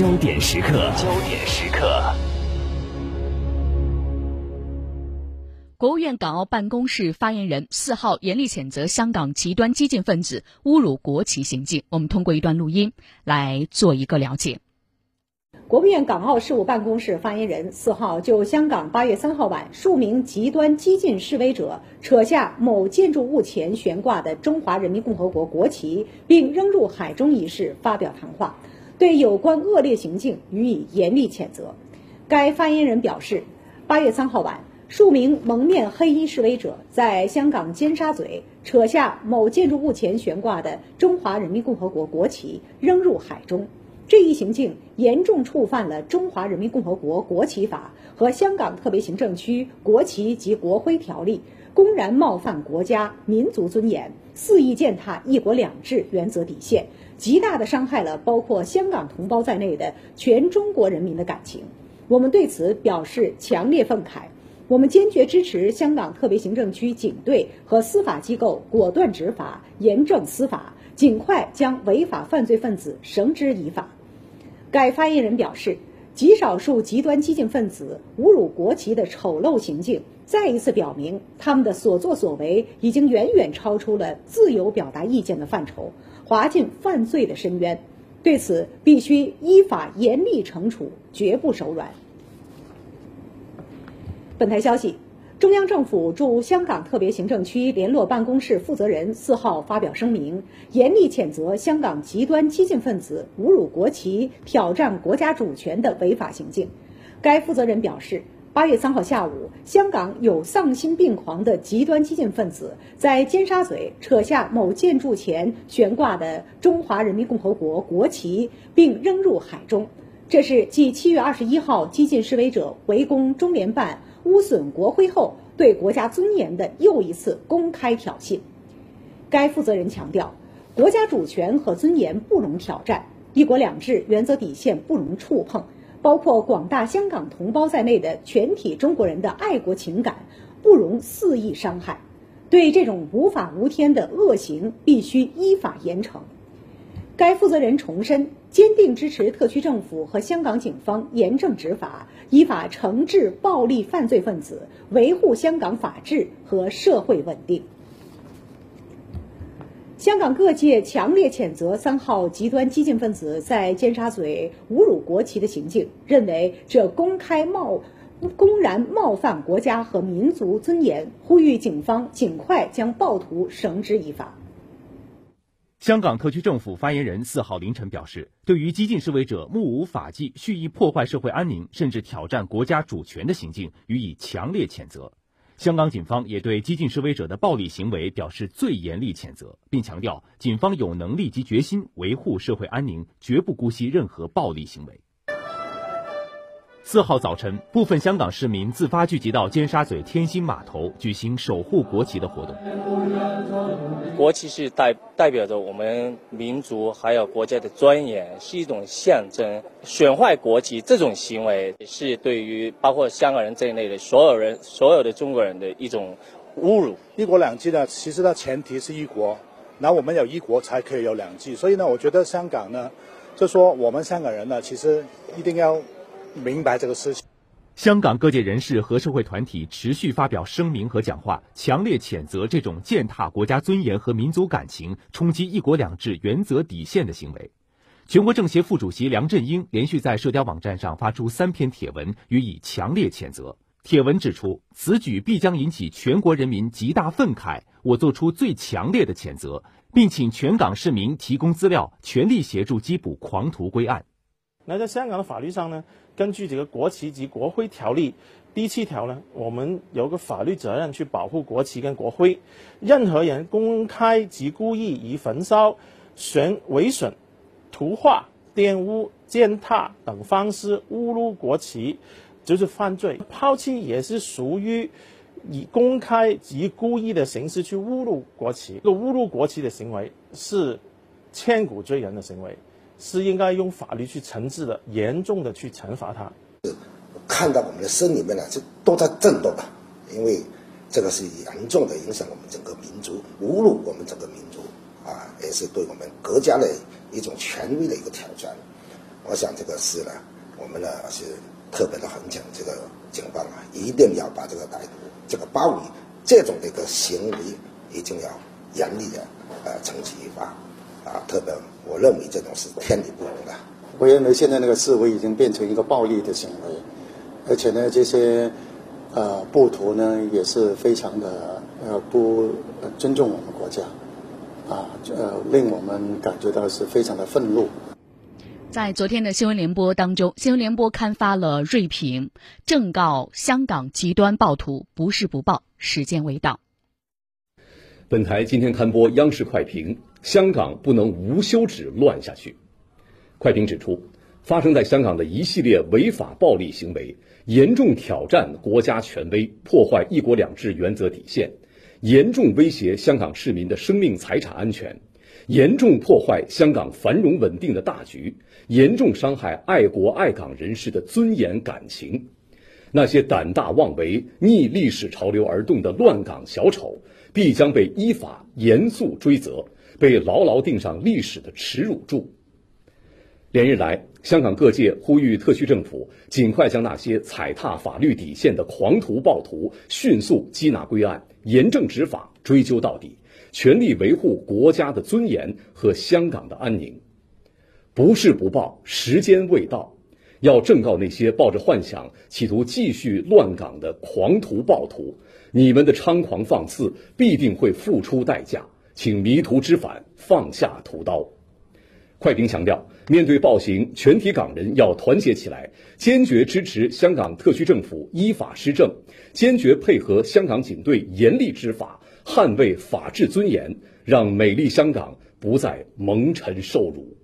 焦点时刻，焦点时刻。国务院港澳办公室发言人四号严厉谴责香港极端激进分子侮辱国旗行径。我们通过一段录音来做一个了解。国务院港澳事务办公室发言人四号就香港八月三号晚数名极端激进示威者扯下某建筑物前悬挂的中华人民共和国国旗并扔入海中一事发表谈话，对有关恶劣行径予以严厉谴责。该发言人表示，八月三号晚，数名蒙面黑衣示威者在香港尖沙咀扯下某建筑物前悬挂的中华人民共和国国旗扔入海中。这一行径严重触犯了《中华人民共和国国旗法》和《香港特别行政区国旗及国徽条例》，公然冒犯国家民族尊严，肆意践踏“一国两制”原则底线，极大地伤害了包括香港同胞在内的全中国人民的感情。我们对此表示强烈愤慨。我们坚决支持香港特别行政区警队和司法机构果断执法、严正司法，尽快将违法犯罪分子绳之以法。该发言人表示，极少数极端激进分子侮辱国旗的丑陋行径，再一次表明他们的所作所为已经远远超出了自由表达意见的范畴，滑进犯罪的深渊。对此，必须依法严厉惩处，绝不手软。本台消息。中央政府驻香港特别行政区联络办公室负责人四号发表声明，严厉谴责香港极端激进分子侮辱国旗、挑战国家主权的违法行径。该负责人表示，八月三号下午，香港有丧心病狂的极端激进分子在尖沙咀扯下某建筑前悬挂的中华人民共和国国旗，并扔入海中。这是继七月二十一号激进示威者围攻中联办。污损国徽后，对国家尊严的又一次公开挑衅。该负责人强调，国家主权和尊严不容挑战，一国两制原则底线不容触碰，包括广大香港同胞在内的全体中国人的爱国情感不容肆意伤害。对这种无法无天的恶行，必须依法严惩。该负责人重申，坚定支持特区政府和香港警方严正执法，依法惩治暴力犯罪分子，维护香港法治和社会稳定。香港各界强烈谴责三号极端激进分子在尖沙咀侮辱国旗的行径，认为这公开冒、公然冒犯国家和民族尊严，呼吁警方尽快将暴徒绳之以法。香港特区政府发言人四号凌晨表示，对于激进示威者目无法纪、蓄意破坏社会安宁，甚至挑战国家主权的行径予以强烈谴责。香港警方也对激进示威者的暴力行为表示最严厉谴责，并强调警方有能力及决心维护社会安宁，绝不姑息任何暴力行为。四号早晨，部分香港市民自发聚集到尖沙咀天星码头，举行守护国旗的活动。国旗是代代表着我们民族还有国家的尊严，是一种象征。损坏国旗这种行为，是对于包括香港人在内的所有人、所有的中国人的一种侮辱。一国两制呢，其实它前提是一国，那我们有一国才可以有两制。所以呢，我觉得香港呢，就说我们香港人呢，其实一定要。明白这个事情。香港各界人士和社会团体持续发表声明和讲话，强烈谴责这种践踏国家尊严和民族感情、冲击“一国两制”原则底线的行为。全国政协副主席梁振英连续在社交网站上发出三篇帖文，予以强烈谴责。帖文指出，此举必将引起全国人民极大愤慨，我作出最强烈的谴责，并请全港市民提供资料，全力协助缉捕狂徒归案。那在香港的法律上呢？根据这个《国旗及国徽条例》第七条呢，我们有个法律责任去保护国旗跟国徽。任何人公开及故意以焚烧、损毁损、涂画、玷污、践踏等方式侮辱国旗，就是犯罪。抛弃也是属于以公开及故意的形式去侮辱国旗。这个侮辱国旗的行为是千古罪人的行为。是应该用法律去惩治的，严重的去惩罚他。看到我们的心里面呢，就都在震动啊，因为这个是严重的影响我们整个民族，侮辱我们整个民族啊，也是对我们国家的一种权威的一个挑战。我想这个事呢，我们呢是特别的很讲这个警方啊，一定要把这个歹徒这个包围这种的一个行为，一定要严厉的呃惩其以法啊。特别我认为这种是天理不容的。我认为现在那个示威已经变成一个暴力的行为，而且呢，这些呃暴徒呢也是非常的呃不尊重我们国家。啊，呃，令我们感觉到是非常的愤怒。在昨天的新闻联播当中，新闻联播刊发了锐评，正告香港极端暴徒不是不报，时间未到。本台今天刊播央视快评：香港不能无休止乱下去。快评指出，发生在香港的一系列违法暴力行为，严重挑战国家权威，破坏一国两制原则底线。严重威胁香港市民的生命财产安全，严重破坏香港繁荣稳定的大局，严重伤害爱国爱港人士的尊严感情。那些胆大妄为、逆历史潮流而动的乱港小丑，必将被依法严肃追责，被牢牢钉上历史的耻辱柱。连日来，香港各界呼吁特区政府尽快将那些踩踏法律底线的狂徒暴徒迅速缉拿归案，严正执法，追究到底，全力维护国家的尊严和香港的安宁。不是不报，时间未到，要正告那些抱着幻想企图继续乱港的狂徒暴徒，你们的猖狂放肆必定会付出代价，请迷途知返，放下屠刀。快评强调，面对暴行，全体港人要团结起来，坚决支持香港特区政府依法施政，坚决配合香港警队严厉执法，捍卫法治尊严，让美丽香港不再蒙尘受辱。